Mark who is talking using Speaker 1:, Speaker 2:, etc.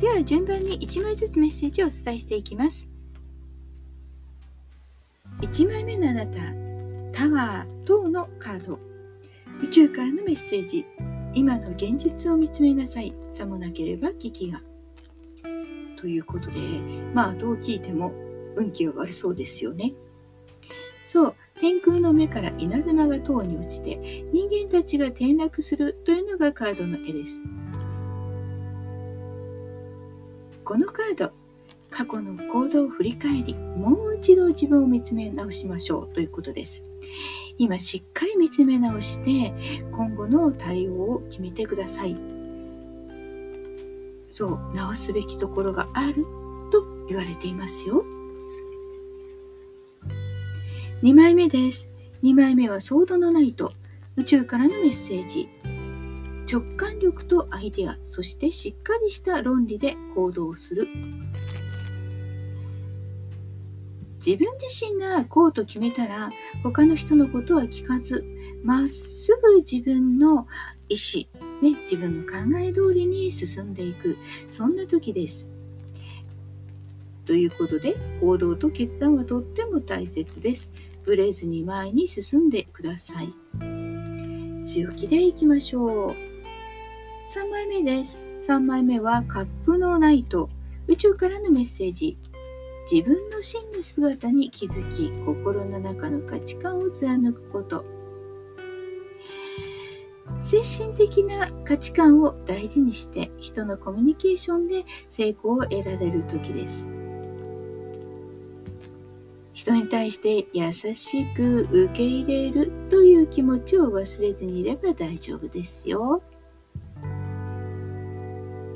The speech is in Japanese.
Speaker 1: では順番に1枚ずつメッセージをお伝えしていきます。1枚目のあなた、タワー等のカード。宇宙からのメッセージ。今の現実を見つめなさい。さもなければ危機が。ということで、まあどう聞いても運気が悪そうですよね。そう、天空の目から稲妻が塔に落ちて人間たちが転落するというのがカードの絵です。このカード過去の行動を振り返りもう一度自分を見つめ直しましょうということです。今しっかり見つめ直して今後の対応を決めてください。そう直すべきところがあると言われていますよ。2枚目です。2枚目はソードのナイト宇宙からのメッセージ。直感力とアイデアそしてしっかりした論理で行動する自分自身がこうと決めたら他の人のことは聞かずまっすぐ自分の意思、ね、自分の考え通りに進んでいくそんな時です。ということで行動と決断はとっても大切です。ブレずに前に進んでください。強気でいきましょう。3枚目です。3枚目はカップのナイト。宇宙からのメッセージ。自分の真の姿に気づき、心の中の価値観を貫くこと。精神的な価値観を大事にして人のコミュニケーションで成功を得られる時です。人に対して優しく受け入れるという気持ちを忘れずにいれば大丈夫ですよ。